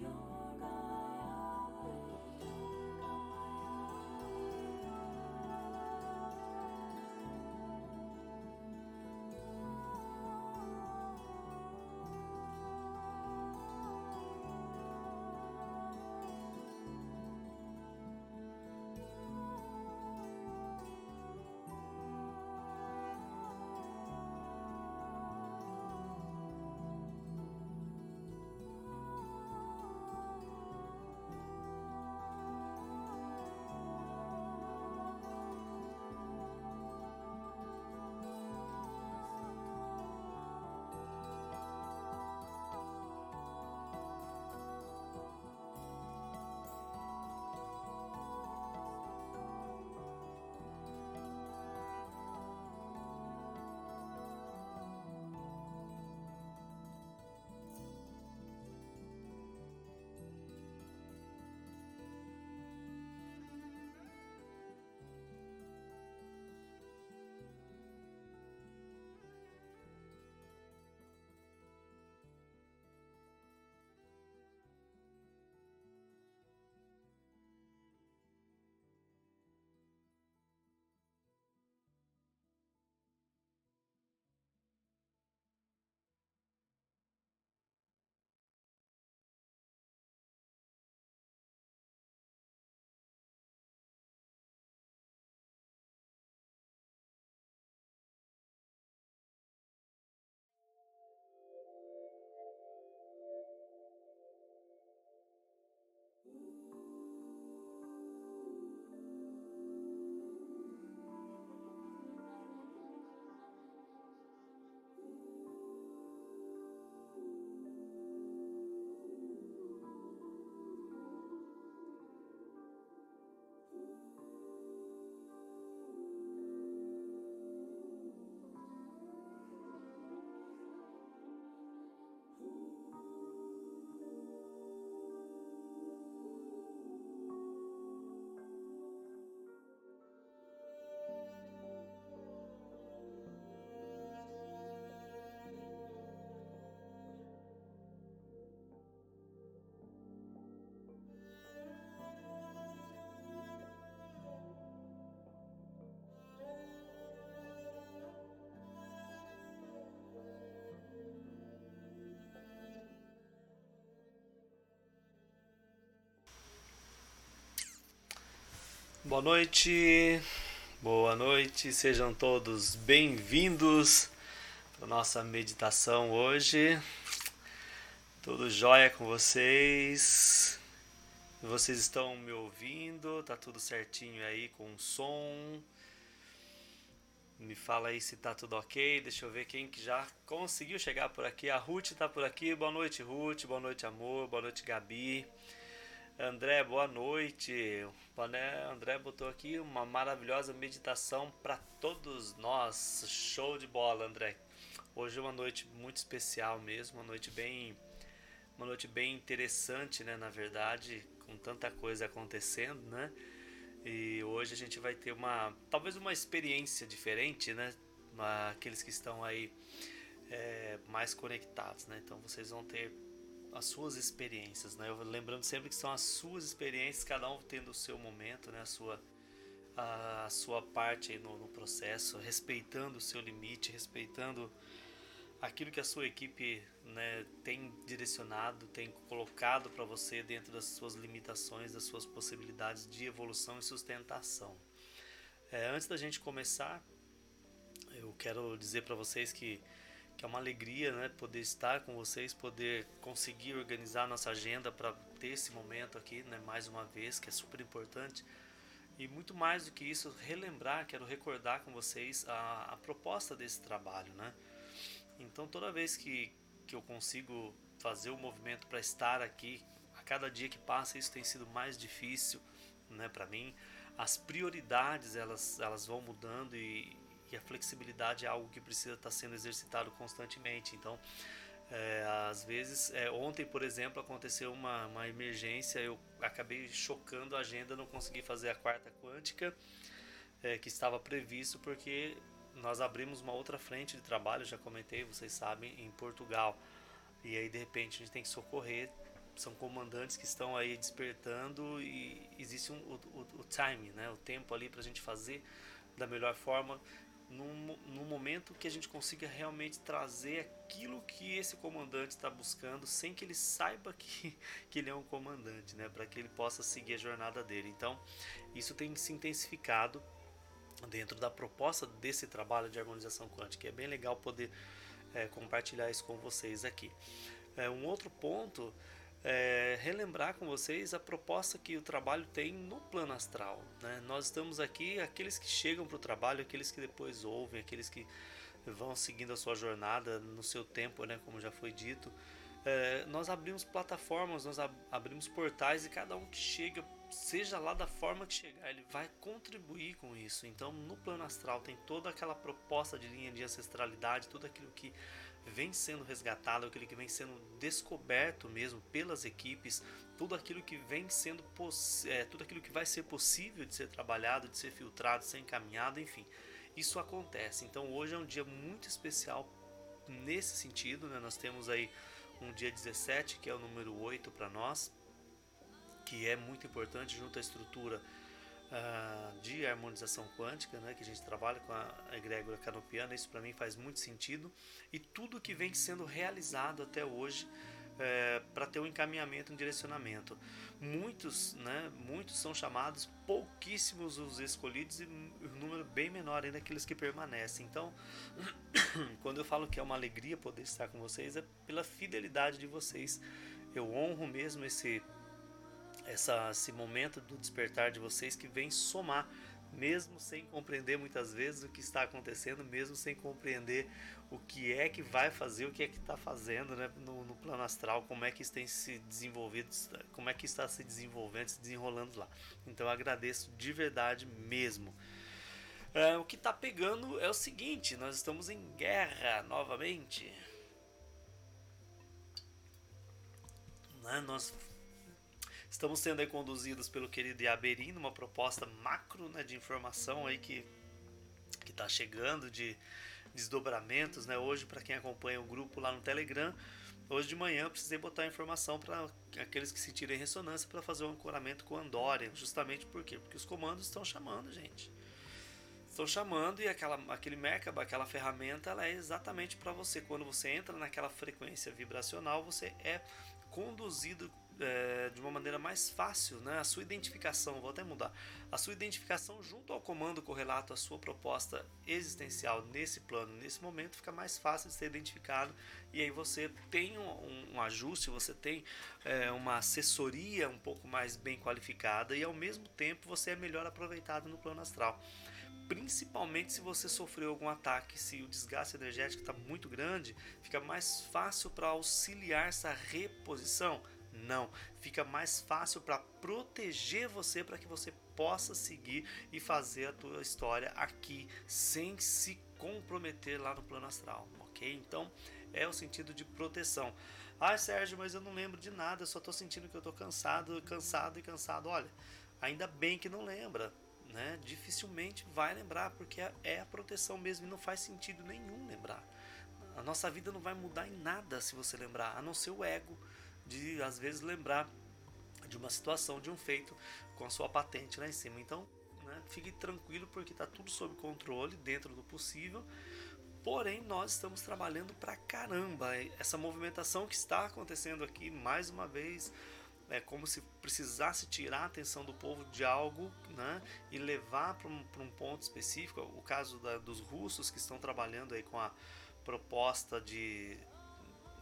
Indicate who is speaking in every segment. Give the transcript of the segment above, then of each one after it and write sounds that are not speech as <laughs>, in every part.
Speaker 1: don't Boa noite, boa noite, sejam todos bem-vindos para nossa meditação hoje. Tudo jóia com vocês? Vocês estão me ouvindo? Tá tudo certinho aí com o som? Me fala aí se tá tudo ok. Deixa eu ver quem que já conseguiu chegar por aqui. A Ruth tá por aqui. Boa noite, Ruth. Boa noite, amor. Boa noite, Gabi. André, boa noite. O André botou aqui uma maravilhosa meditação para todos nós. Show de bola, André. Hoje é uma noite muito especial mesmo, uma noite bem uma noite bem interessante, né, na verdade, com tanta coisa acontecendo, né? E hoje a gente vai ter uma talvez uma experiência diferente, né? Aqueles que estão aí é, mais conectados, né? Então vocês vão ter as suas experiências, né? Eu, lembrando sempre que são as suas experiências, cada um tendo o seu momento, né? A sua a, a sua parte no, no, processo, respeitando o seu limite, respeitando aquilo que a sua equipe né, tem direcionado, tem colocado para você dentro das suas limitações, das suas possibilidades de evolução e sustentação. É, antes da gente começar, eu quero dizer para vocês que que é uma alegria, né, poder estar com vocês, poder conseguir organizar nossa agenda para ter esse momento aqui, né, mais uma vez, que é super importante. E muito mais do que isso, relembrar, quero recordar com vocês a, a proposta desse trabalho, né? Então, toda vez que, que eu consigo fazer o movimento para estar aqui, a cada dia que passa, isso tem sido mais difícil, né, para mim. As prioridades, elas, elas vão mudando e, e a flexibilidade é algo que precisa estar sendo exercitado constantemente. Então, é, às vezes, é, ontem, por exemplo, aconteceu uma, uma emergência, eu acabei chocando a agenda, não consegui fazer a quarta quântica é, que estava previsto, porque nós abrimos uma outra frente de trabalho, já comentei, vocês sabem, em Portugal. E aí, de repente, a gente tem que socorrer são comandantes que estão aí despertando e existe um, o, o, o time, né? o tempo ali para a gente fazer da melhor forma num, num momento que a gente consiga realmente trazer aquilo que esse comandante está buscando sem que ele saiba que, <laughs> que ele é um comandante, né? para que ele possa seguir a jornada dele. Então, isso tem se intensificado dentro da proposta desse trabalho de harmonização quântica. É bem legal poder é, compartilhar isso com vocês aqui. É, um outro ponto é, relembrar com vocês a proposta que o trabalho tem no plano astral. Né? Nós estamos aqui, aqueles que chegam para o trabalho, aqueles que depois ouvem, aqueles que vão seguindo a sua jornada no seu tempo, né? como já foi dito. É, nós abrimos plataformas, nós ab abrimos portais e cada um que chega, seja lá da forma que chegar, ele vai contribuir com isso. Então, no plano astral tem toda aquela proposta de linha de ancestralidade, tudo aquilo que vem sendo resgatado, aquilo que vem sendo descoberto mesmo pelas equipes, tudo aquilo que vem sendo é, tudo aquilo que vai ser possível de ser trabalhado, de ser filtrado, de ser encaminhado, enfim, isso acontece. Então hoje é um dia muito especial nesse sentido, né? Nós temos aí um dia 17 que é o número 8 para nós, que é muito importante junto à estrutura uh, de harmonização quântica, né, que a gente trabalha com a egrégora canopiana, isso para mim faz muito sentido, e tudo que vem sendo realizado até hoje é, para ter um encaminhamento, um direcionamento. Muitos, né, muitos são chamados, pouquíssimos os escolhidos e um número bem menor ainda aqueles que permanecem. Então, <coughs> quando eu falo que é uma alegria poder estar com vocês, é pela fidelidade de vocês. Eu honro mesmo esse essa, esse momento do despertar de vocês que vem somar, mesmo sem compreender muitas vezes o que está acontecendo, mesmo sem compreender o que é que vai fazer, o que é que está fazendo né, no, no, plano astral, como é que isso tem se desenvolvido, como é que está se desenvolvendo, se desenrolando lá. Então eu agradeço de verdade mesmo. É, o que está pegando é o seguinte: nós estamos em guerra novamente. Né, nós Estamos sendo conduzidos pelo querido Iaberim numa proposta macro né, de informação aí que que está chegando de desdobramentos, né? Hoje para quem acompanha o grupo lá no Telegram, hoje de manhã precisei botar informação para aqueles que sentirem ressonância para fazer um ancoramento com Andorian, justamente por quê? Porque os comandos estão chamando, gente. Estão chamando e aquela, aquele Merkaba, aquela ferramenta, ela é exatamente para você. Quando você entra naquela frequência vibracional, você é conduzido é, de uma maneira mais fácil, né? A sua identificação, vou até mudar, a sua identificação junto ao comando correlato à sua proposta existencial nesse plano, nesse momento, fica mais fácil de ser identificado e aí você tem um, um ajuste, você tem é, uma assessoria um pouco mais bem qualificada e ao mesmo tempo você é melhor aproveitado no plano astral principalmente se você sofreu algum ataque, se o desgaste energético está muito grande, fica mais fácil para auxiliar essa reposição. Não, fica mais fácil para proteger você para que você possa seguir e fazer a tua história aqui sem se comprometer lá no plano astral, ok? Então é o sentido de proteção. Ah, Sérgio, mas eu não lembro de nada, eu só estou sentindo que eu estou cansado, cansado e cansado. Olha, ainda bem que não lembra, né? Dificilmente vai lembrar porque é a proteção mesmo e não faz sentido nenhum lembrar. A nossa vida não vai mudar em nada se você lembrar, a não ser o ego de às vezes lembrar de uma situação, de um feito com a sua patente lá em cima. Então, né, fique tranquilo porque está tudo sob controle, dentro do possível. Porém, nós estamos trabalhando pra caramba. Essa movimentação que está acontecendo aqui, mais uma vez, é como se precisasse tirar a atenção do povo de algo né, e levar para um, um, ponto específico. O caso da, dos russos que estão trabalhando aí com a proposta de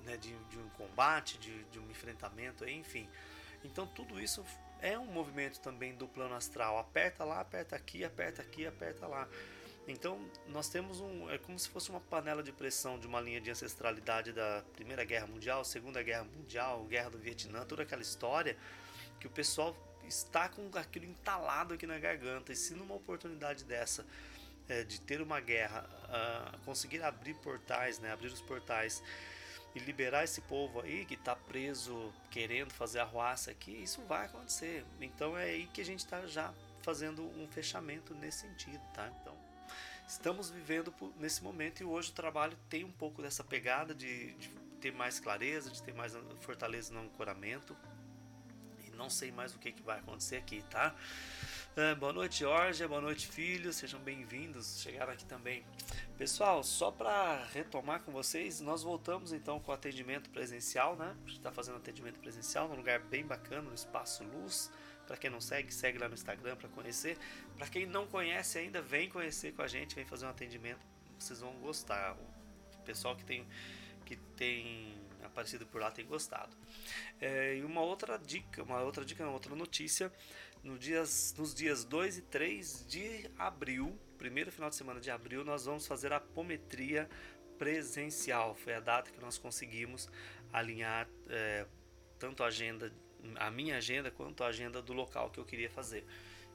Speaker 1: né, de, de, um combate, de, de um enfrentamento, enfim. Então tudo isso é um movimento também do plano astral. Aperta lá, aperta aqui, aperta aqui, aperta lá. Então nós temos um. É como se fosse uma panela de pressão de uma linha de ancestralidade da Primeira Guerra Mundial, Segunda Guerra Mundial, Guerra do Vietnã, toda aquela história que o pessoal está com aquilo entalado aqui na garganta. E se numa oportunidade dessa é, de ter uma guerra, uh, conseguir abrir portais, né, abrir os portais e liberar esse povo aí que está preso querendo fazer arruaça aqui, isso vai acontecer. Então é aí que a gente está já fazendo um fechamento nesse sentido, tá? Então estamos vivendo nesse momento e hoje o trabalho tem um pouco dessa pegada de, de ter mais clareza, de ter mais fortaleza no ancoramento. E não sei mais o que, que vai acontecer aqui, tá? Boa noite, Jorge. Boa noite, filhos. Sejam bem-vindos. Chegaram aqui também. Pessoal, só para retomar com vocês, nós voltamos então com o atendimento presencial, né? A gente está fazendo atendimento presencial num lugar bem bacana, no Espaço Luz. Para quem não segue, segue lá no Instagram para conhecer. Para quem não conhece ainda, vem conhecer com a gente, vem fazer um atendimento. Vocês vão gostar. O pessoal que tem que tem aparecido por lá tem gostado. É, e uma outra dica, uma outra dica, uma outra notícia, no dias, nos dias 2 e 3 de abril, primeiro final de semana de abril, nós vamos fazer a apometria presencial. Foi a data que nós conseguimos alinhar é, tanto a agenda, a minha agenda, quanto a agenda do local que eu queria fazer.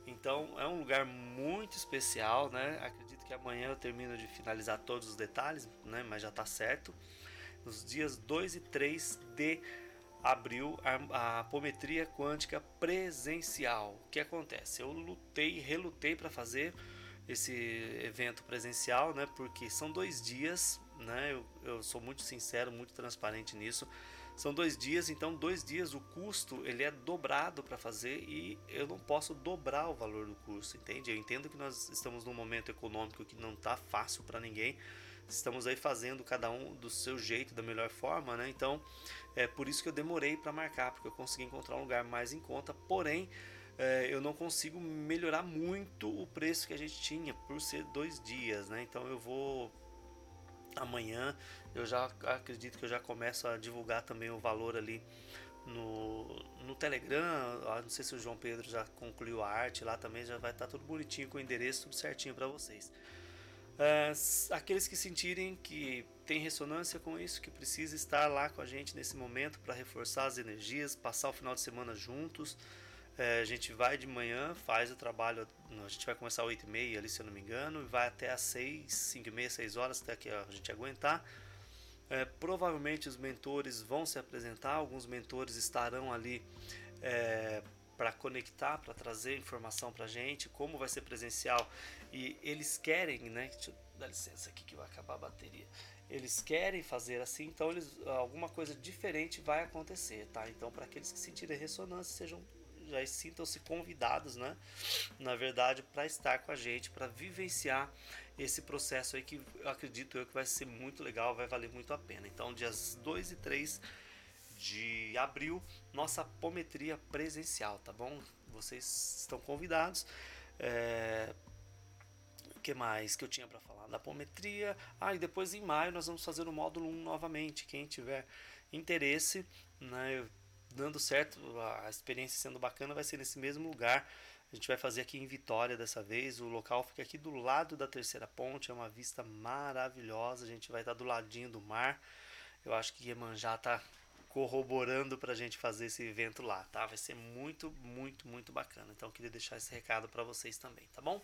Speaker 1: Então é um lugar muito especial, né? Acredito que amanhã eu termino de finalizar todos os detalhes, né? Mas já está certo nos dias 2 e 3 de abril a, apometria quântica presencial. O que acontece? Eu lutei, relutei para fazer esse evento presencial, né? Porque são dois dias, né? Eu, eu sou muito sincero, muito transparente nisso. São dois dias, então dois dias o custo ele é dobrado para fazer e eu não posso dobrar o valor do curso, entende? Eu entendo que nós estamos num momento econômico que não está fácil para ninguém, estamos aí fazendo cada um do seu jeito, da melhor forma, né? Então é por isso que eu demorei para marcar, porque eu consegui encontrar um lugar mais em conta, porém é, eu não consigo melhorar muito o preço que a gente tinha por ser dois dias, né? Então eu vou amanhã eu já acredito que eu já começo a divulgar também o valor ali no, no Telegram. Não sei se o João Pedro já concluiu a arte lá também, já vai estar tudo bonitinho com o endereço, tudo certinho para vocês. É, aqueles que sentirem que tem ressonância com isso, que precisa estar lá com a gente nesse momento para reforçar as energias, passar o final de semana juntos. É, a gente vai de manhã, faz o trabalho, a gente vai começar às 8h30 ali, se eu não me engano, e vai até às 6, 5h30, 6 horas, até que a gente aguentar. É, provavelmente os mentores vão se apresentar, alguns mentores estarão ali é, para conectar, para trazer informação para gente, como vai ser presencial. E eles querem, né? Deixa eu dar licença aqui que vai acabar a bateria. Eles querem fazer assim, então eles, alguma coisa diferente vai acontecer, tá? Então, para aqueles que sentirem ressonância, sejam já sintam-se convidados, né? Na verdade, para estar com a gente, para vivenciar esse processo aí que eu acredito eu que vai ser muito legal, vai valer muito a pena. Então, dias 2 e 3 de abril, nossa apometria presencial, tá bom? Vocês estão convidados. É... O que mais que eu tinha para falar? Da apometria. Ah, e depois em maio nós vamos fazer o módulo 1 novamente. Quem tiver interesse, né, dando certo, a experiência sendo bacana, vai ser nesse mesmo lugar. A gente vai fazer aqui em Vitória dessa vez. O local fica aqui do lado da terceira ponte, é uma vista maravilhosa. A gente vai estar do ladinho do mar. Eu acho que Iemanjá está corroborando para a gente fazer esse evento lá, tá? Vai ser muito, muito, muito bacana. Então, queria deixar esse recado para vocês também, tá bom?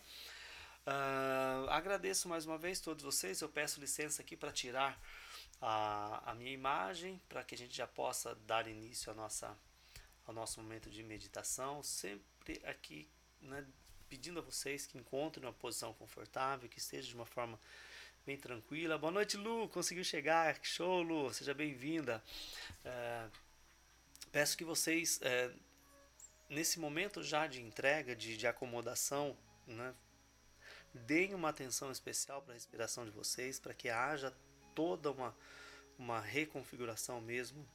Speaker 1: Uh, agradeço mais uma vez todos vocês. Eu peço licença aqui para tirar a, a minha imagem para que a gente já possa dar início à nossa, ao nosso momento de meditação. Sempre aqui, né, pedindo a vocês que encontrem uma posição confortável, que esteja de uma forma bem tranquila. Boa noite, Lu. Conseguiu chegar? Show, Lu. Seja bem-vinda. É, peço que vocês, é, nesse momento já de entrega, de, de acomodação, né, deem uma atenção especial para a respiração de vocês, para que haja toda uma, uma reconfiguração mesmo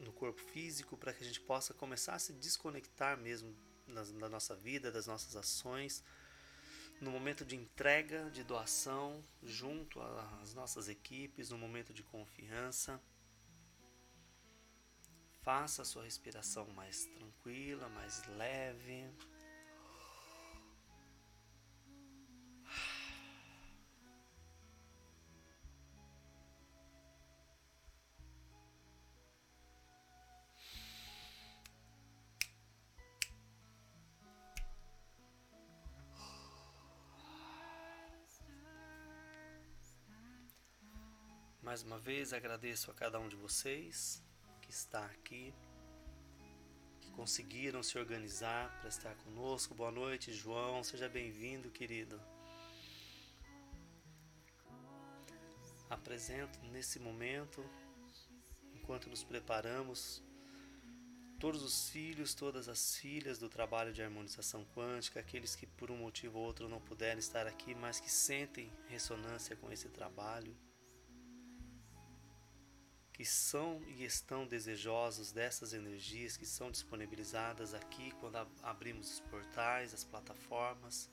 Speaker 1: no corpo físico, para que a gente possa começar a se desconectar mesmo da nossa vida, das nossas ações no momento de entrega, de doação, junto às nossas equipes, no momento de confiança. Faça a sua respiração mais tranquila, mais leve. Mais uma vez agradeço a cada um de vocês que está aqui, que conseguiram se organizar para estar conosco. Boa noite, João. Seja bem-vindo, querido. Apresento nesse momento, enquanto nos preparamos, todos os filhos, todas as filhas do trabalho de harmonização quântica, aqueles que por um motivo ou outro não puderam estar aqui, mas que sentem ressonância com esse trabalho, que são e estão desejosos dessas energias que são disponibilizadas aqui quando abrimos os portais, as plataformas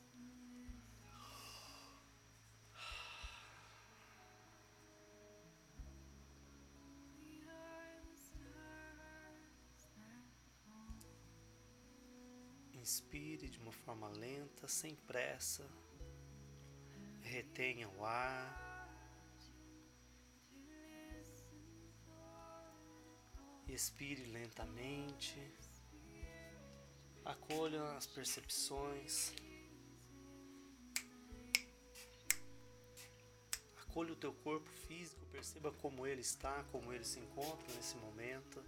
Speaker 1: Inspire de uma forma lenta, sem pressa. Retenha o ar. Expire lentamente. Acolha as percepções. Acolha o teu corpo físico, perceba como ele está, como ele se encontra nesse momento.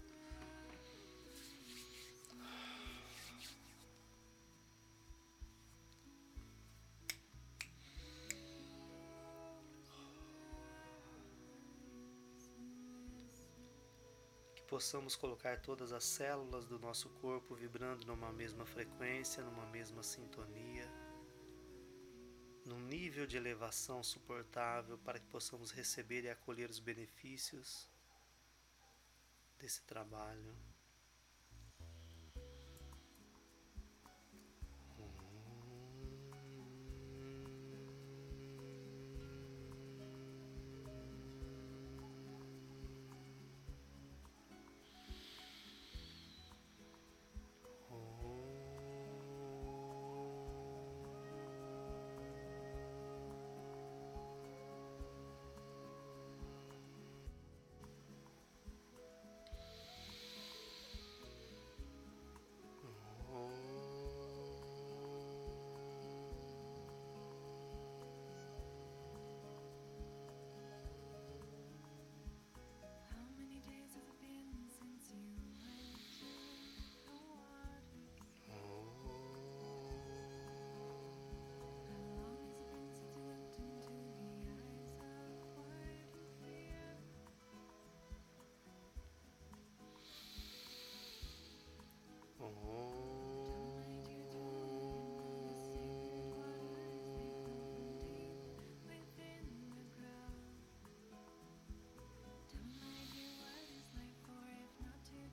Speaker 1: Possamos colocar todas as células do nosso corpo vibrando numa mesma frequência, numa mesma sintonia, num nível de elevação suportável para que possamos receber e acolher os benefícios desse trabalho.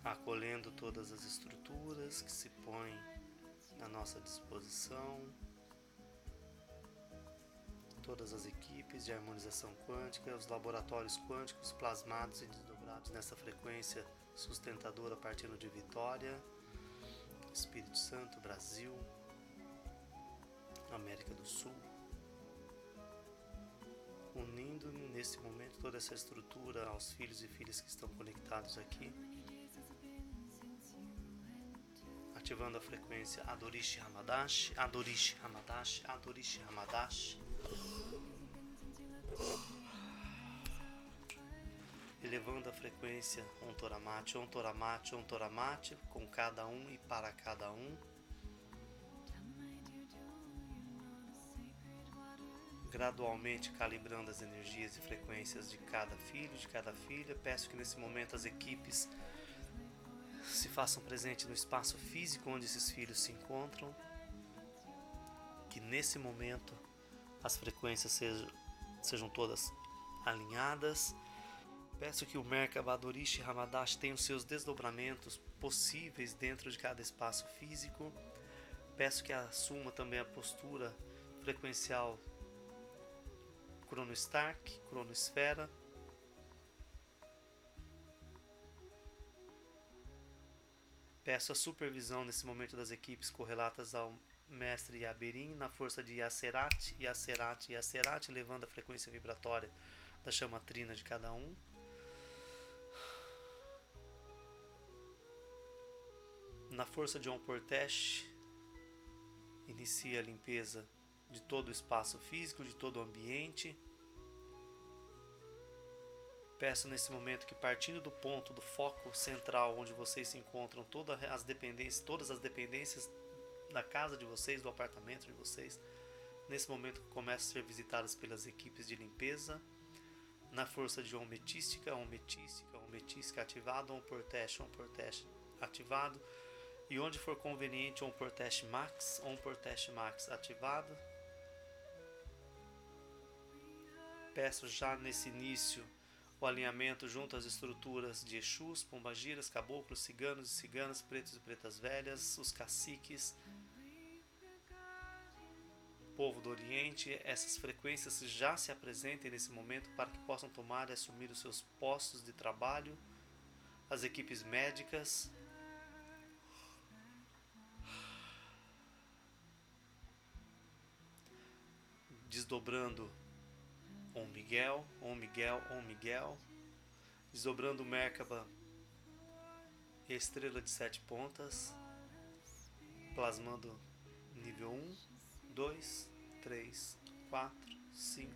Speaker 1: Acolhendo todas as estruturas que se põem à nossa disposição, todas as equipes de harmonização quântica, os laboratórios quânticos plasmados e desdobrados nessa frequência sustentadora partindo de Vitória, Espírito Santo, Brasil, América do Sul, unindo nesse momento toda essa estrutura aos filhos e filhas que estão conectados aqui ativando a frequência Adorishi Hamadash, Adorishi Hamadash, Adorishi Hamadash. Elevando a frequência Ontoramate, Ontoramate, Ontoramate, com cada um e para cada um. Gradualmente calibrando as energias e frequências de cada filho, de cada filha. Peço que nesse momento as equipes se façam presente no espaço físico onde esses filhos se encontram, que nesse momento as frequências sejam, sejam todas alinhadas. Peço que o Merkabadorishi Hamadash tenha os seus desdobramentos possíveis dentro de cada espaço físico. Peço que assuma também a postura frequencial Stark, Cronosfera Peço a supervisão nesse momento das equipes correlatas ao mestre Yaberim na força de Yacerat, Yacerat, Yacerat, levando a frequência vibratória da chama trina de cada um. Na força de Omportesh, inicia a limpeza de todo o espaço físico, de todo o ambiente. Peço nesse momento que partindo do ponto do foco central onde vocês se encontram, todas as dependências, todas as dependências da casa de vocês, do apartamento de vocês, nesse momento comecem a ser visitadas pelas equipes de limpeza, na força de ometística, ometística, ometística ativado, on por teste, on por teste ativado. E onde for conveniente, on por teste max, on por teste max ativado. Peço já nesse início o alinhamento junto às estruturas de Exus, pombagiras, caboclos, ciganos e ciganas, pretos e pretas velhas, os caciques, povo do Oriente, essas frequências já se apresentem nesse momento para que possam tomar e assumir os seus postos de trabalho, as equipes médicas. Desdobrando Om Miguel, Om Miguel, Om Miguel, desdobrando Merkaba e a estrela de sete pontas, plasmando nível 1, 2, 3, 4, 5,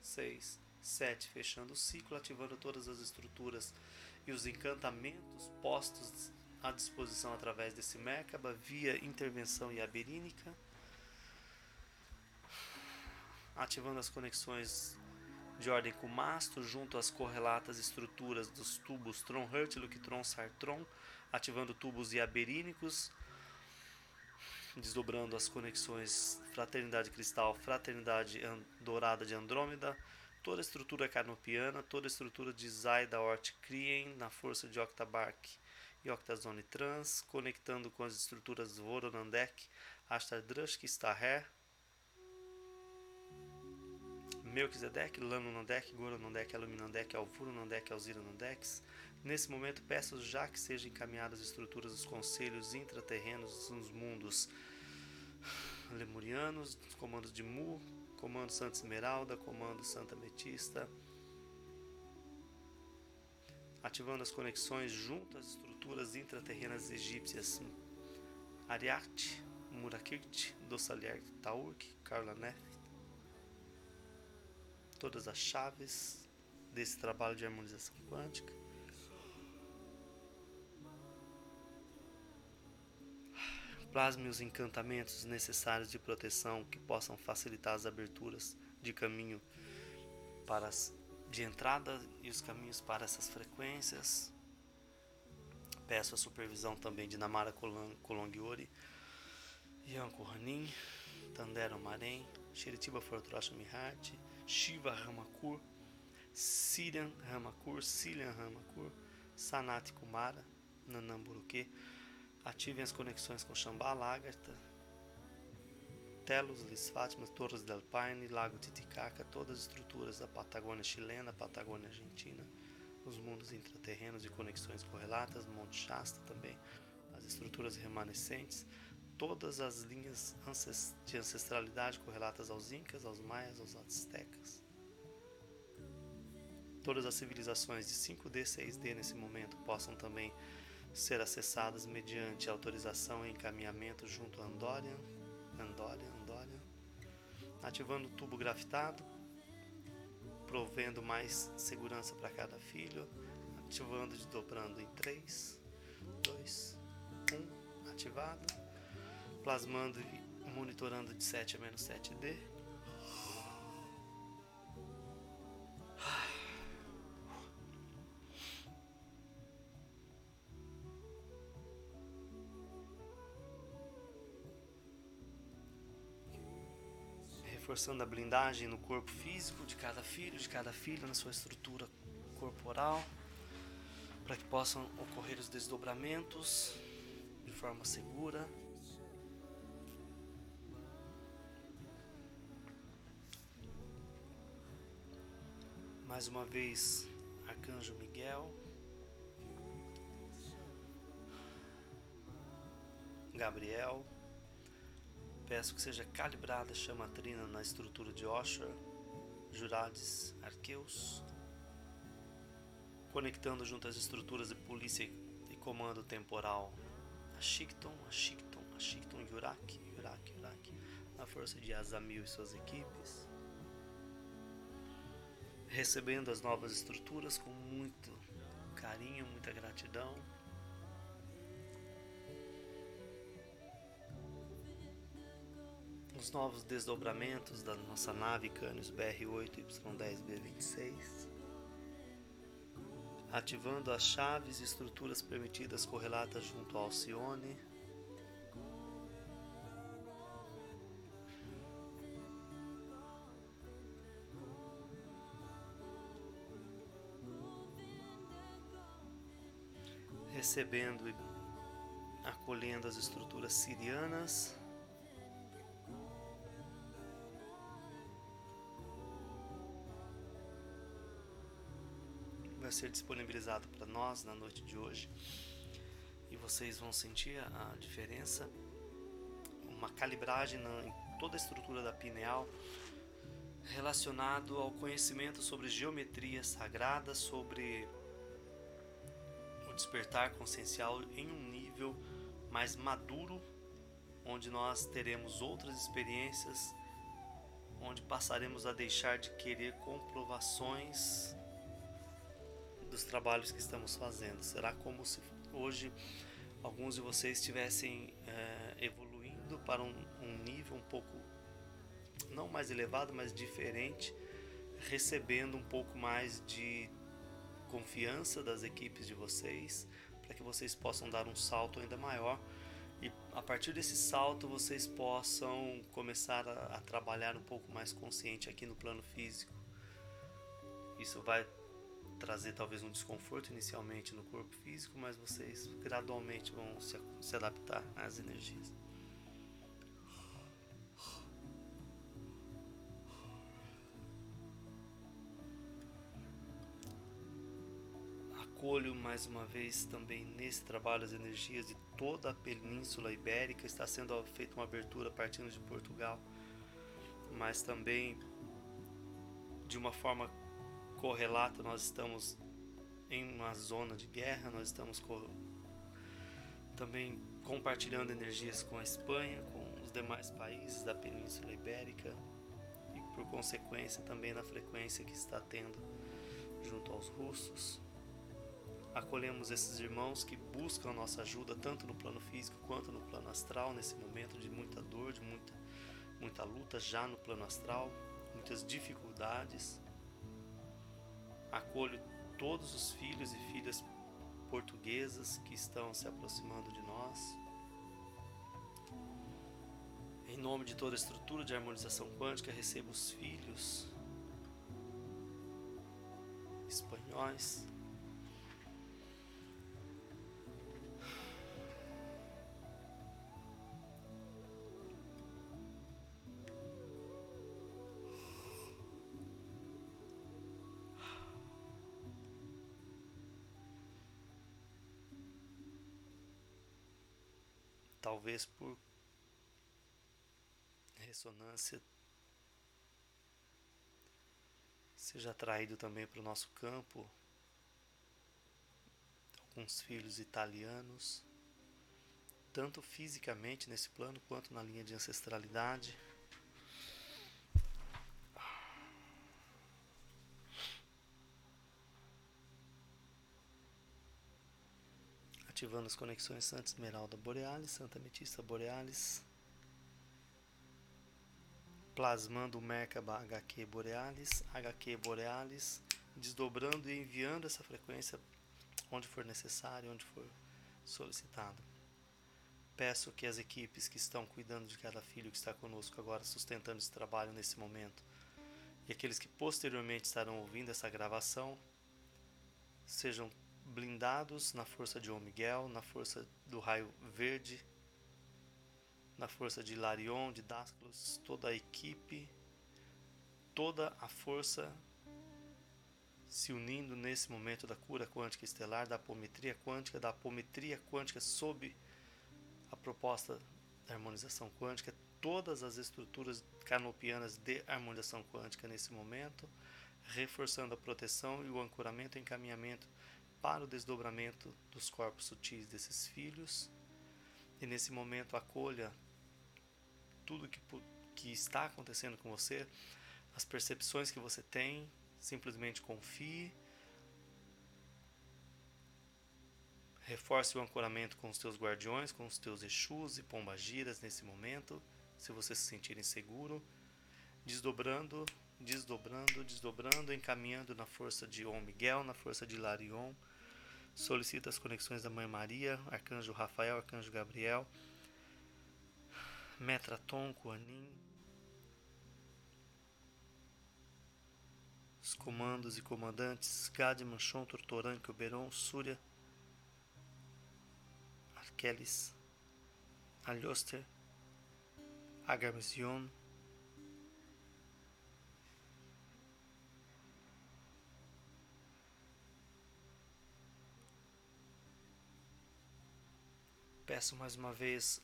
Speaker 1: 6, 7, fechando o ciclo, ativando todas as estruturas e os encantamentos postos à disposição através desse Merkaba via intervenção iaberínica, ativando as conexões de ordem com mastro junto às correlatas estruturas dos tubos Tron-Hurt, Luctron, Sartron, ativando tubos iaberínicos, desdobrando as conexões Fraternidade Cristal, Fraternidade Dourada de Andrômeda, toda a estrutura carnopiana, toda a estrutura de Zaida Ort Krien na força de Octabark e Octazone Trans, conectando com as estruturas Voronandek, Ashtar Drushk, Staher, Melquisedeque, Lanunandek, Goronandek, Aluminandek, Alvurunandek, Alziranandex. Nesse momento peço já que sejam encaminhadas as estruturas dos conselhos intraterrenos nos mundos lemurianos, comandos de Mu, comando Santa Esmeralda, comando Santa Metista, ativando as conexões junto às estruturas intraterrenas egípcias Ariat, Murakirt, Dossalier Taurk, Karla Nef, todas as chaves desse trabalho de harmonização quântica. Plasme os encantamentos necessários de proteção que possam facilitar as aberturas de caminho para as, de entrada e os caminhos para essas frequências. Peço a supervisão também de Namara Kolongiori, Yanko Hanin, Tandera Marém, Shiritiba Fortrasha Mihati, Shiva Ramakur, Sirian Ramakur, Silian Ramakur, Sanat Kumara, Nanamburuque. Ativem as conexões com Shambhala, Lagarta, Telos, Lis Fátimas, Torres del Paine, Lago Titicaca, todas as estruturas da Patagônia chilena, Patagônia argentina, os mundos intraterrenos e conexões correlatas, Monte Shasta também, as estruturas remanescentes, todas as linhas de ancestralidade correlatas aos Incas, aos Maias, aos Aztecas. Todas as civilizações de 5D, 6D nesse momento possam também ser acessadas mediante autorização e encaminhamento junto a Andorian, Andorian, Andorian, ativando o tubo grafitado, provendo mais segurança para cada filho, ativando e dobrando em 3, 2, 1, ativado plasmando e monitorando de 7 a menos 7D. Reforçando a blindagem no corpo físico de cada filho, de cada filha, na sua estrutura corporal, para que possam ocorrer os desdobramentos de forma segura. Mais uma vez, Arcanjo Miguel, Gabriel, peço que seja calibrada a chama trina na estrutura de Osher, Jurades, Arqueus, conectando junto às estruturas de polícia e comando temporal. Ashikton, Ashikton, Ashikton, Yurak, Yurak, Yurak, a força de Azamil e suas equipes recebendo as novas estruturas com muito carinho, muita gratidão. Os novos desdobramentos da nossa nave Canis BR8 Y10B26. ativando as chaves e estruturas permitidas correlatas junto ao Alcione. Recebendo e acolhendo as estruturas sirianas. vai ser disponibilizado para nós na noite de hoje e vocês vão sentir a diferença, uma calibragem em toda a estrutura da pineal relacionado ao conhecimento sobre geometria sagrada, sobre despertar consciencial em um nível mais maduro, onde nós teremos outras experiências, onde passaremos a deixar de querer comprovações dos trabalhos que estamos fazendo. Será como se hoje alguns de vocês estivessem é, evoluindo para um, um nível um pouco, não mais elevado, mas diferente, recebendo um pouco mais de confiança das equipes de vocês, para que vocês possam dar um salto ainda maior e a partir desse salto vocês possam começar a, a, trabalhar um pouco mais consciente aqui no plano físico. Isso vai trazer talvez um desconforto inicialmente no corpo físico, mas vocês gradualmente vão se, se adaptar às energias. Acolho mais uma vez também nesse trabalho as energias de toda a Península Ibérica. Está sendo feita uma abertura partindo de Portugal, mas também de uma forma correlato, nós estamos em uma zona de guerra, nós estamos co também compartilhando energias com a Espanha, com os demais países da Península Ibérica e por consequência também na frequência que está tendo junto aos russos. Acolhemos esses irmãos que buscam a nossa ajuda tanto no plano físico quanto no plano astral nesse momento de muita dor, de muita muita luta já no plano astral, muitas dificuldades Acolho todos os filhos e filhas portuguesas que estão se aproximando de nós. Em nome de toda a estrutura de harmonização quântica, recebo os filhos espanhóis talvez por ressonância seja atraído também para o nosso campo alguns filhos italianos, tanto fisicamente nesse plano quanto na linha de ancestralidade. Ativando as conexões Santa Esmeralda Borealis, Santa Metista Borealis, plasmando o Merkaba HQ Borealis, HQ Borealis, desdobrando e enviando essa frequência onde for necessário, onde for solicitado. Peço que as equipes que estão cuidando de cada filho que está conosco agora, sustentando esse trabalho nesse momento, e aqueles que posteriormente estarão ouvindo essa gravação, sejam blindados na força de Omiguel, na força do raio verde, na força de Larion, de Dasclos, toda a equipe, toda a força se unindo nesse momento da cura quântica estelar, da apometria quântica, da apometria quântica sob a proposta da harmonização quântica, todas as estruturas canopianas de harmonização quântica nesse momento, reforçando a proteção e o ancoramento e encaminhamento para o desdobramento dos corpos sutis desses filhos. E nesse momento acolha tudo que, que está acontecendo com você, as percepções que você tem, simplesmente confie. Reforce o ancoramento com os teus guardiões, com os teus Exus e pombagiras nesse momento, se você se sentir inseguro, desdobrando desdobrando, desdobrando, encaminhando na força de Om Miguel, na força de Larion. Solicita as conexões da Mãe Maria, Arcanjo Rafael, Arcanjo Gabriel, Metraton, Kuanin. Os comandos e comandantes Gad, Manchon, Tortoran, Oberon, Súria, Arkelis, Alhoster, Agamesión, Peço mais uma vez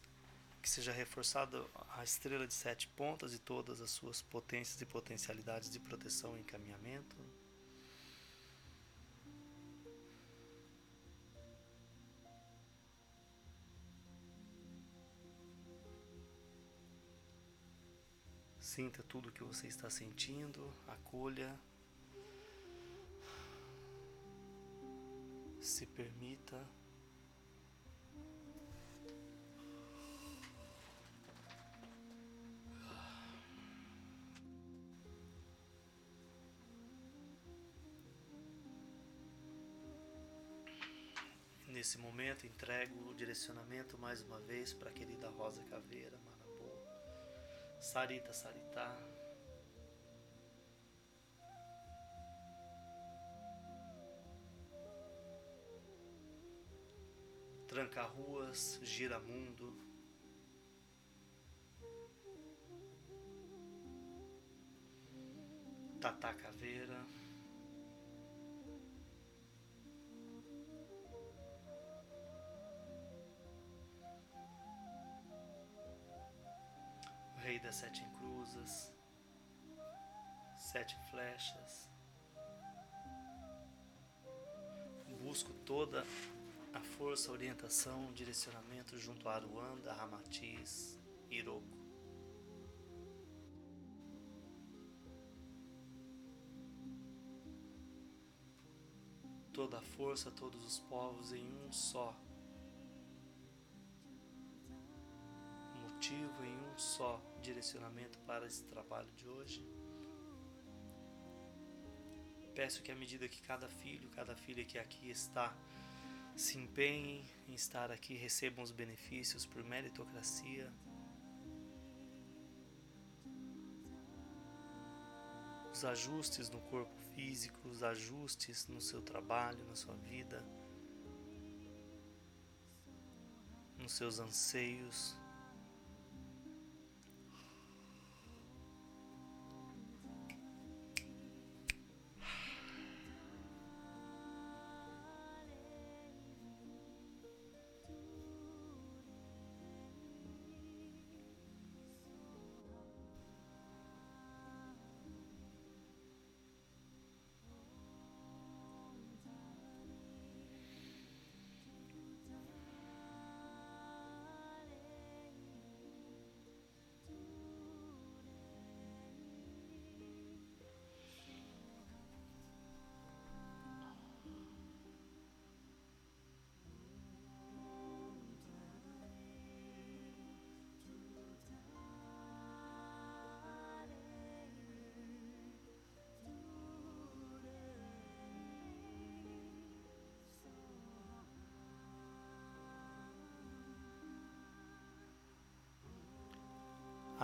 Speaker 1: que seja reforçada a estrela de sete pontas e todas as suas potências e potencialidades de proteção e encaminhamento. Sinta tudo o que você está sentindo, acolha, se permita. Momento, entrego o direcionamento mais uma vez para a querida Rosa Caveira, Manapô, Sarita Saritá. Tranca-ruas, Giramundo. Tata Caveira. Das Sete Encruzas, Sete Flechas. Busco toda a força, orientação, direcionamento junto a Aruanda, Ramatiz, Iroko. Toda a força, todos os povos em um só em um só direcionamento para esse trabalho de hoje. Peço que à medida que cada filho, cada filha que aqui está, se empenhem em estar aqui, recebam os benefícios por meritocracia. Os ajustes no corpo físico, os ajustes no seu trabalho, na sua vida, nos seus anseios,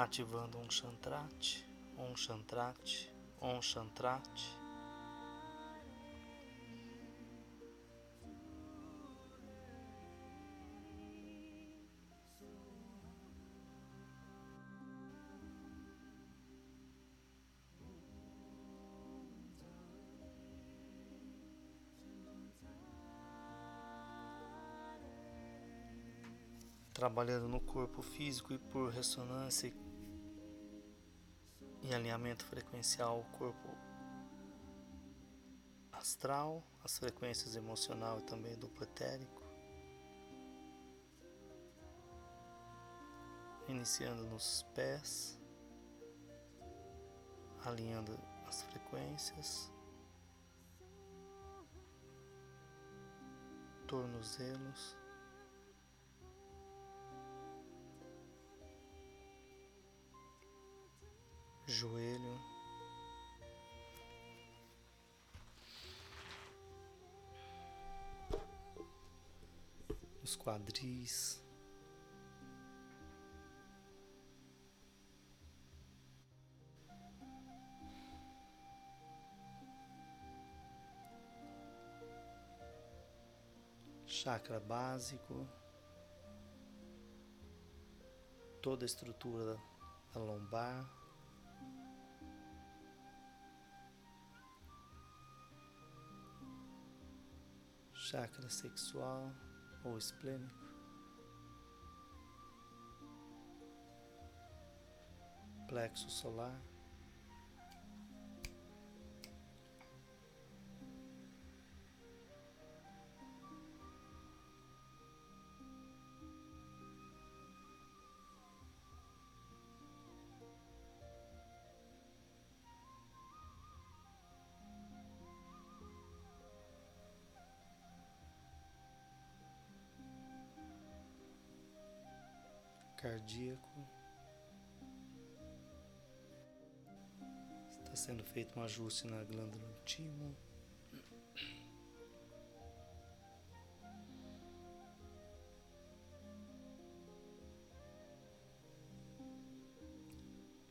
Speaker 1: ativando um chantrate, um chantrate, um chantrate. trabalhando no corpo físico e por ressonância e alinhamento frequencial corpo astral, as frequências emocional e também duplo etérico. Iniciando nos pés, alinhando as frequências, tornozelos. joelho. Os quadris. Chakra básico, toda a estrutura da lombar. Chakra sexual ou esplênico. Plexo solar. Cardíaco. Está sendo feito um ajuste na glândula timo.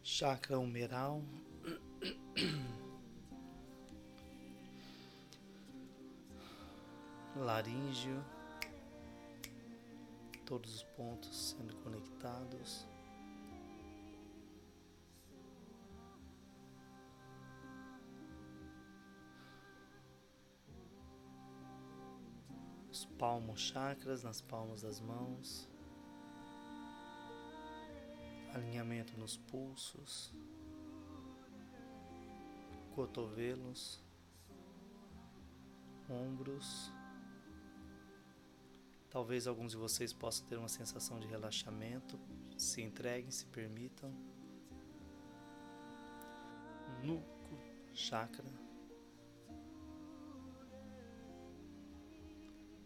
Speaker 1: Chakra humeral. <coughs> Laríngeo todos os pontos sendo conectados. Os palmos chakras nas palmas das mãos. Alinhamento nos pulsos, cotovelos, ombros. Talvez alguns de vocês possam ter uma sensação de relaxamento. Se entreguem, se permitam. Nuco, chakra.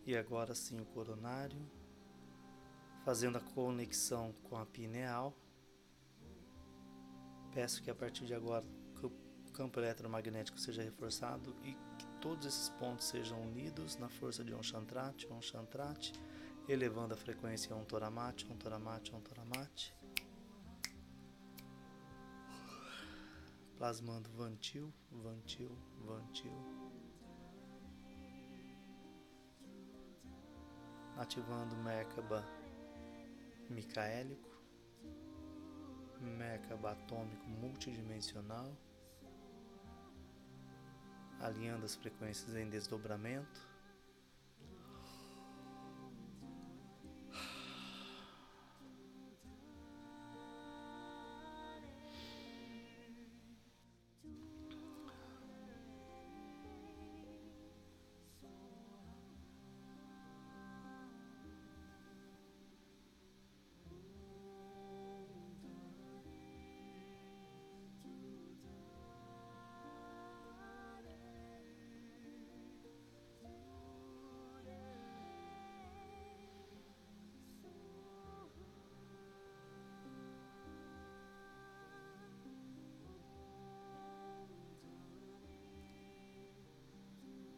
Speaker 1: E agora sim o coronário, fazendo a conexão com a pineal. Peço que a partir de agora o campo eletromagnético seja reforçado e todos esses pontos sejam unidos na força de um chantrate, um chantrate, elevando a frequência um toramate, um toramate, um toramate. Plasmando vantil, vantil, vantil. Ativando Merkaba micaélico, Merkaba atômico multidimensional alinhando as frequências em desdobramento.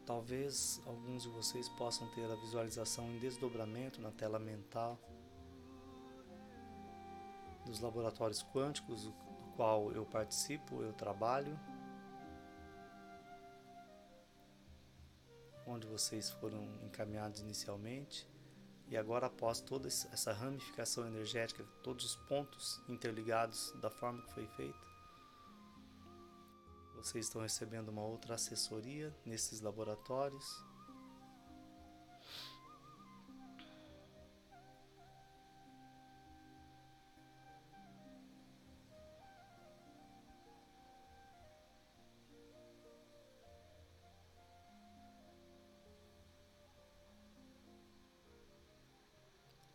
Speaker 1: Talvez alguns de vocês possam ter a visualização em desdobramento na tela mental dos laboratórios quânticos do qual eu participo, eu trabalho, onde vocês foram encaminhados inicialmente. E agora após toda essa ramificação energética, todos os pontos interligados da forma que foi feita, vocês estão recebendo uma outra assessoria nesses laboratórios.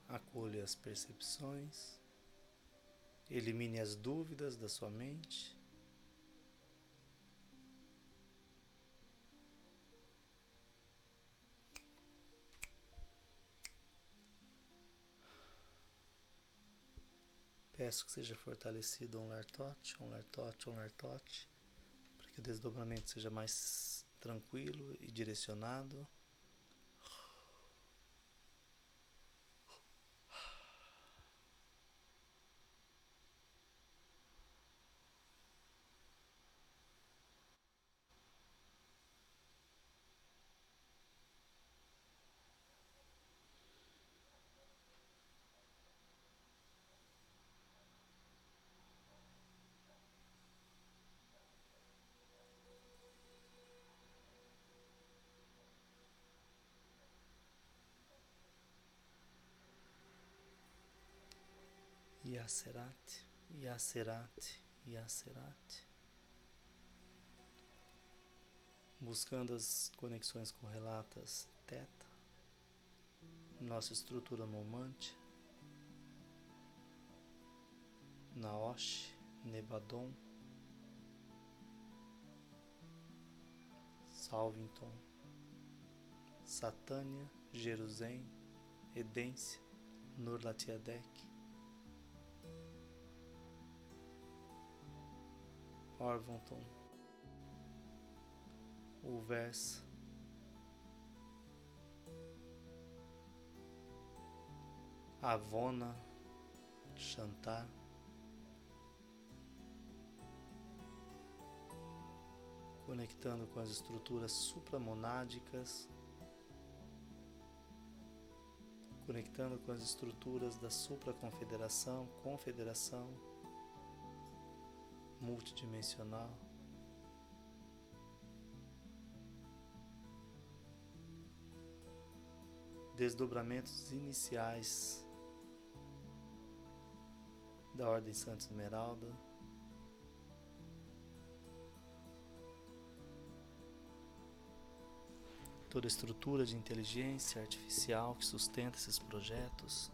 Speaker 1: Acolha as percepções, elimine as dúvidas da sua mente. Peço que seja fortalecido um lartote, um lartote, um lartote, para que o desdobramento seja mais tranquilo e direcionado. Yacerat, Yacerat, Yacerat. Buscando as conexões correlatas teta, nossa estrutura momante, Naosh, Nebadon, Salvington, Satânia, Jerusalém, Edência, Nurlatiadec, Orvonton, Ulvers, Avona, Chantar, conectando com as estruturas supramonádicas, conectando com as estruturas da supraconfederação, confederação multidimensional. Desdobramentos iniciais da Ordem Santa Esmeralda. toda a estrutura de inteligência artificial que sustenta esses projetos.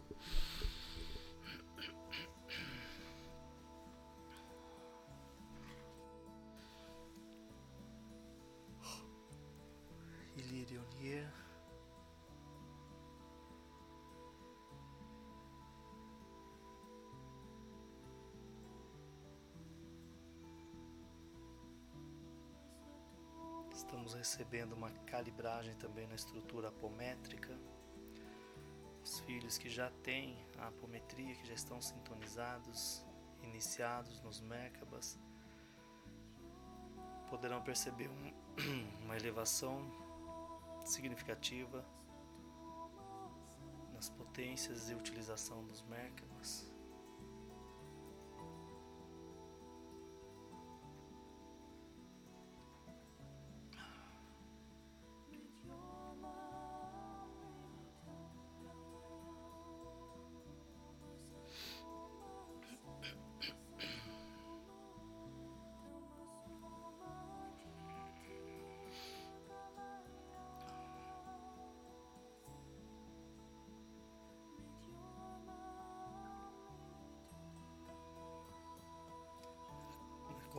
Speaker 1: Recebendo uma calibragem também na estrutura apométrica. Os filhos que já têm a apometria, que já estão sintonizados, iniciados nos Merkabas, poderão perceber um, <clears throat> uma elevação significativa nas potências e utilização dos Merkabas.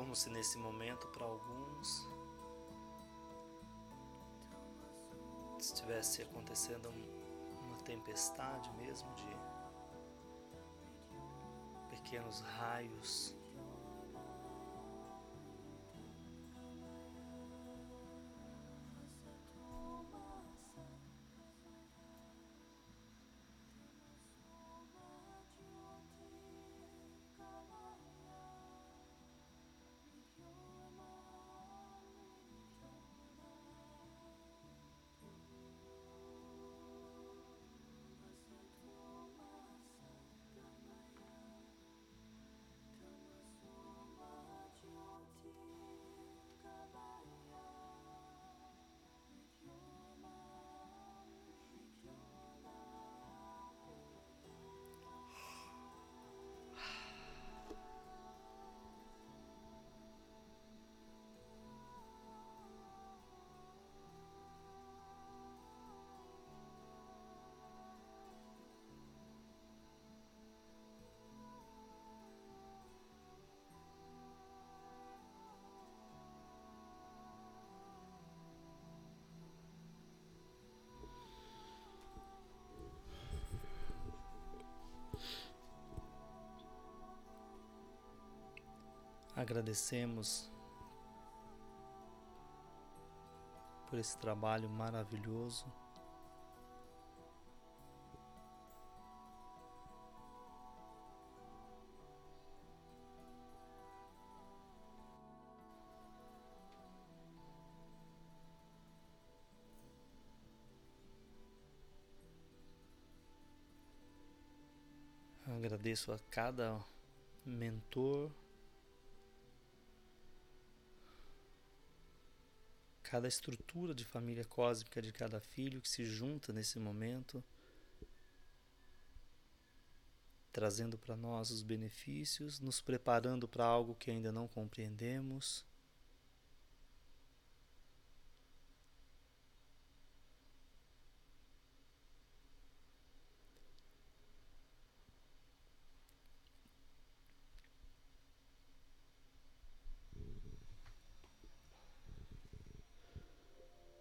Speaker 1: Como se nesse momento para alguns. Estivesse acontecendo uma tempestade mesmo de pequenos raios Agradecemos por esse trabalho maravilhoso. Agradeço a cada mentor cada estrutura de família cósmica de cada filho que se junta nesse momento, trazendo para nós os benefícios, nos preparando para algo que ainda não compreendemos.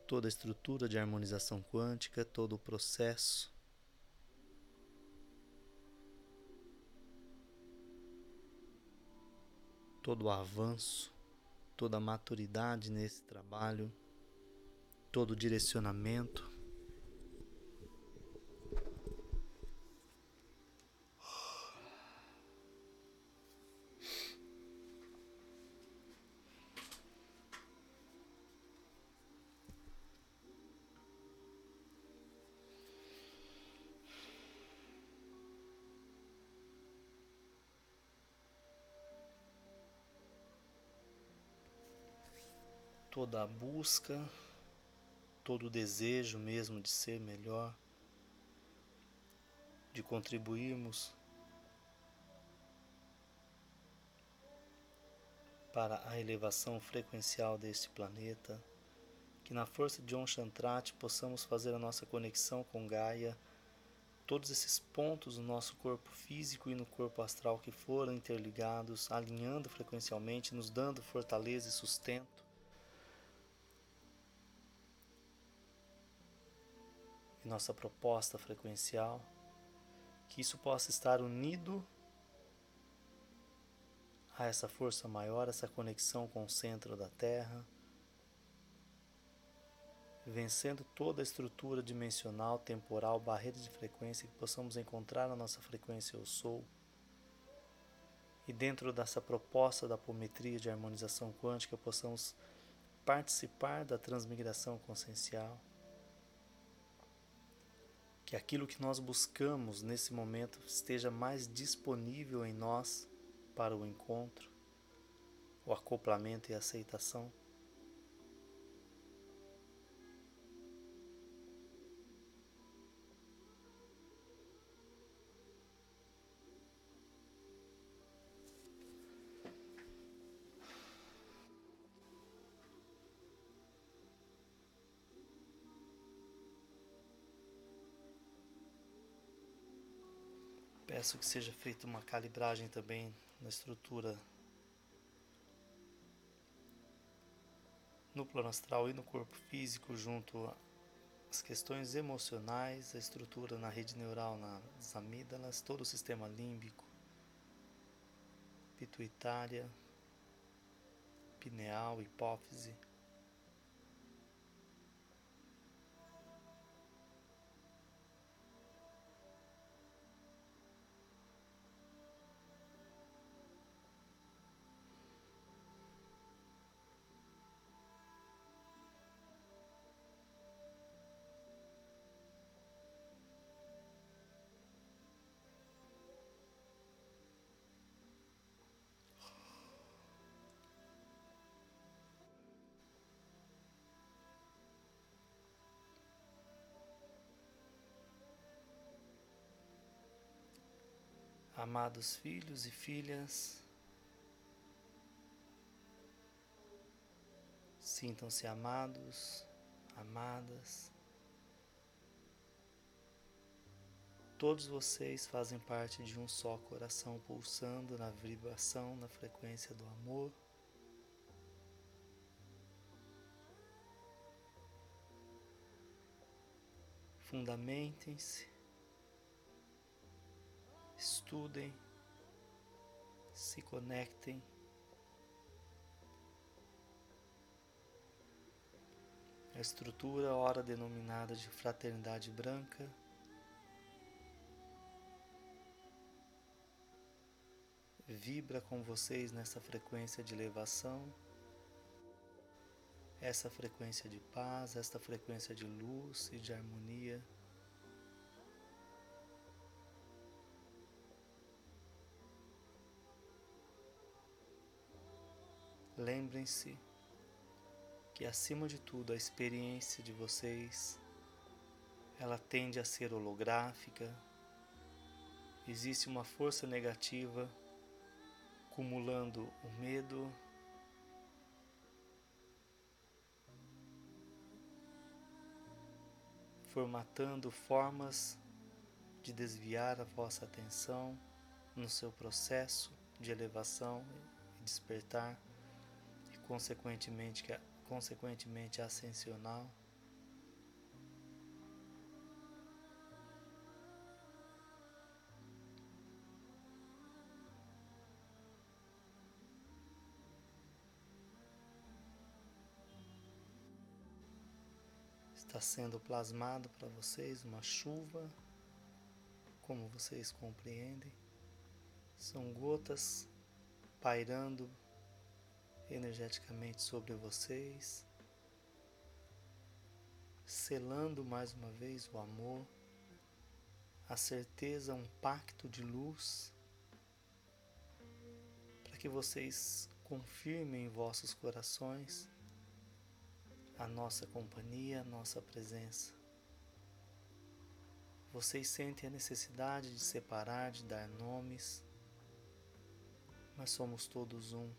Speaker 1: Toda a estrutura de harmonização quântica, todo o processo. Todo o avanço, toda a maturidade nesse trabalho, todo o direcionamento. Toda a busca, todo o desejo mesmo de ser melhor, de contribuirmos para a elevação frequencial deste planeta, que na força de Om possamos fazer a nossa conexão com Gaia, todos esses pontos no nosso corpo físico e no corpo astral que foram interligados, alinhando frequencialmente, nos dando fortaleza e sustento nossa proposta frequencial, que isso possa estar unido a essa força maior, essa conexão com o centro da Terra, vencendo toda a estrutura dimensional, temporal, barreira de frequência, que possamos encontrar na nossa frequência Eu Sou. E dentro dessa proposta da apometria de harmonização quântica, possamos participar da transmigração consciencial que aquilo que nós buscamos nesse momento esteja mais disponível em nós para o encontro, o acoplamento e a aceitação. Peço que seja feita uma calibragem também na estrutura no plano astral e no corpo físico, junto às questões emocionais, a estrutura na rede neural, nas amígdalas, todo o sistema límbico, pituitária, pineal, hipófise. Amados filhos e filhas, sintam-se amados, amadas. Todos vocês fazem parte de um só coração pulsando na vibração, na frequência do amor. Fundamentem-se estudem, se conectem. A estrutura, ora denominada de fraternidade branca, vibra com vocês nessa frequência de elevação, essa frequência de paz, esta frequência de luz e de harmonia. Lembrem-se que acima de tudo a experiência de vocês ela tende a ser holográfica, existe uma força negativa acumulando o medo, formatando formas de desviar a vossa atenção no seu processo de elevação e despertar consequentemente, consequentemente ascensional. Está sendo plasmado para vocês uma chuva, como vocês compreendem. São gotas pairando energeticamente sobre vocês, selando mais uma vez o amor, a certeza, um pacto de luz, para que vocês confirmem em vossos corações a nossa companhia, a nossa presença. Vocês sentem a necessidade de separar, de dar nomes, mas somos todos um.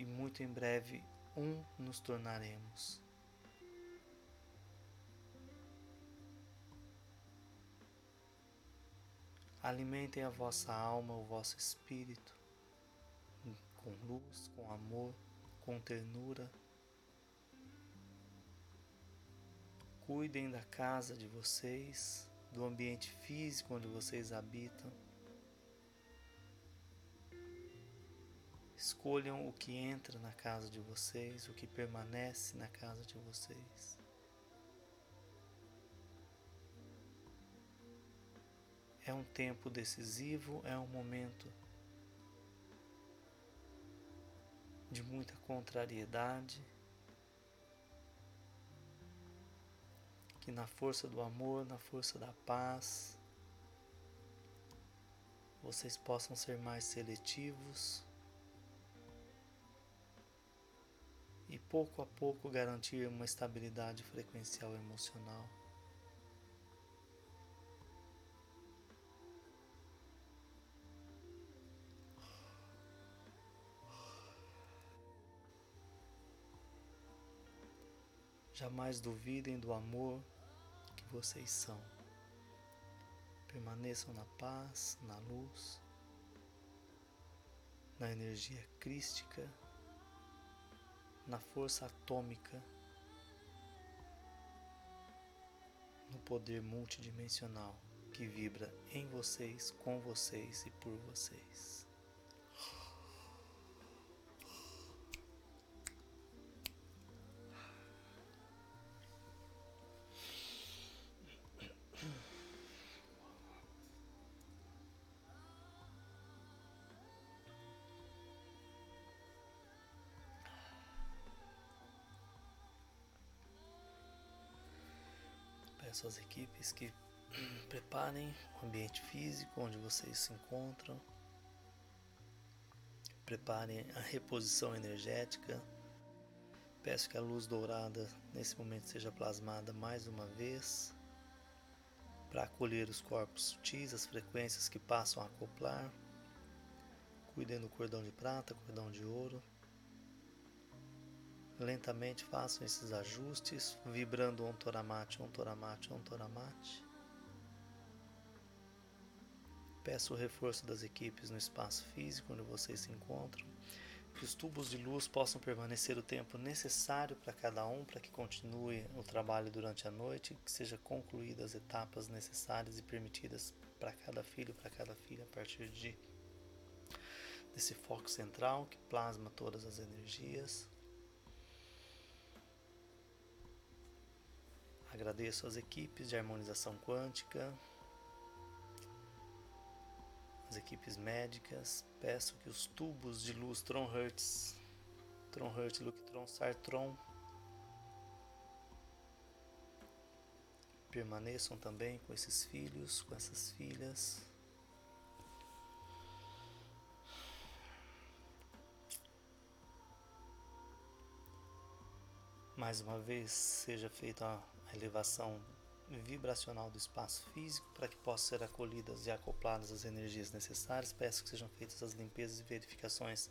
Speaker 1: E muito em breve, um nos tornaremos. Alimentem a vossa alma, o vosso espírito com luz, com amor, com ternura. Cuidem da casa de vocês, do ambiente físico onde vocês habitam. Escolham o que entra na casa de vocês, o que permanece na casa de vocês. É um tempo decisivo, é um momento de muita contrariedade, que na força do amor, na força da paz, vocês possam ser mais seletivos e pouco a pouco garantir uma estabilidade frequencial emocional. Jamais duvidem do amor que vocês são. Permaneçam na paz, na luz, na energia crística, na força atômica, no poder multidimensional que vibra em vocês, com vocês e por vocês. Às equipes que preparem o ambiente físico onde vocês se encontram. Preparem a reposição energética. Peço que a luz dourada nesse momento seja plasmada mais uma vez para acolher os corpos sutis, as frequências que passam a acoplar. Cuidem do cordão de prata, cordão de ouro. Lentamente façam esses ajustes, vibrando um toramate, um toramate, um toramate. Peço o reforço das equipes no espaço físico onde vocês se encontram, que os tubos de luz possam permanecer o tempo necessário para cada um, para que continue o trabalho durante a noite, que seja concluídas as etapas necessárias e permitidas para cada filho, para cada filha a partir de desse foco central que plasma todas as energias. Agradeço às equipes de harmonização quântica, as equipes médicas. Peço que os tubos de luz Tron Hertz, Tron Hertz, Luctron, Sartron permaneçam também com esses filhos, com essas filhas. Mais uma vez seja feita a elevação vibracional do espaço físico para que possam ser acolhidas e acopladas as energias necessárias. Peço que sejam feitas as limpezas e verificações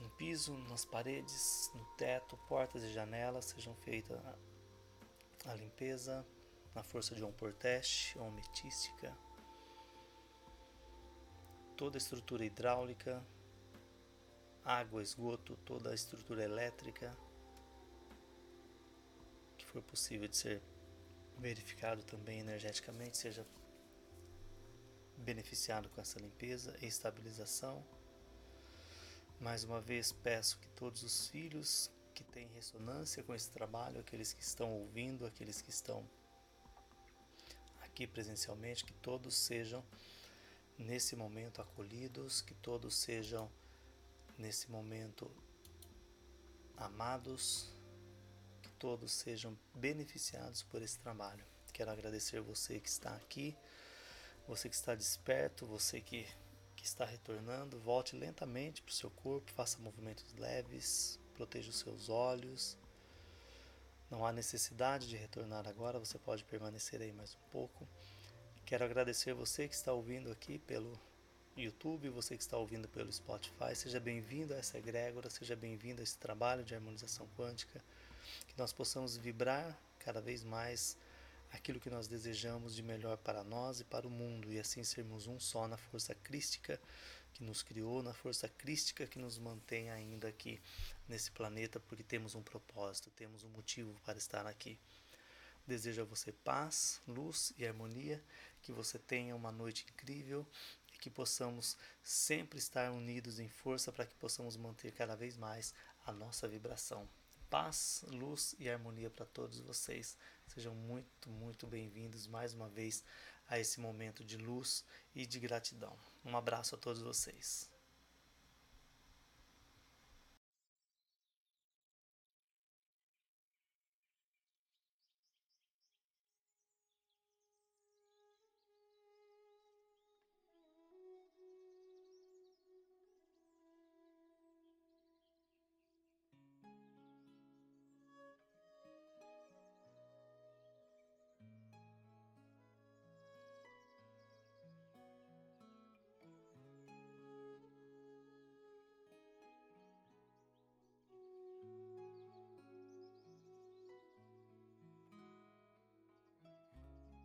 Speaker 1: no piso, nas paredes, no teto, portas e janelas, sejam feitas a limpeza na força de um porteste ou metística. Toda a estrutura hidráulica, água, esgoto, toda a estrutura elétrica for possível de ser verificado também energeticamente seja beneficiado com essa limpeza e estabilização. Mais uma vez peço que todos os filhos que têm ressonância com esse trabalho, aqueles que estão ouvindo, aqueles que estão aqui presencialmente, que todos sejam nesse momento acolhidos, que todos sejam nesse momento amados, todos sejam beneficiados por esse trabalho. Quero agradecer você que está aqui, você que está desperto, você que está retornando, volte lentamente para o seu corpo, faça movimentos leves, proteja os seus olhos. Não há necessidade de retornar agora, você pode permanecer aí mais um pouco. Quero agradecer você que está ouvindo aqui pelo YouTube, você que está ouvindo pelo Spotify. Seja bem-vindo a essa egrégora, seja bem-vindo a esse trabalho de harmonização quântica. Que nós possamos vibrar cada vez mais aquilo que nós desejamos de melhor para nós e para o mundo, e assim sermos um só na força crística que nos criou, na força crística que nos mantém ainda aqui nesse planeta, porque temos um propósito, temos um motivo para estar aqui. Desejo a você paz, luz e harmonia, que você tenha uma noite incrível e que possamos sempre estar unidos em força para que possamos manter cada vez mais a nossa vibração. Paz, luz e harmonia para todos vocês. Sejam muito, muito bem-vindos mais uma vez a esse momento de luz e de gratidão. Um abraço a todos vocês.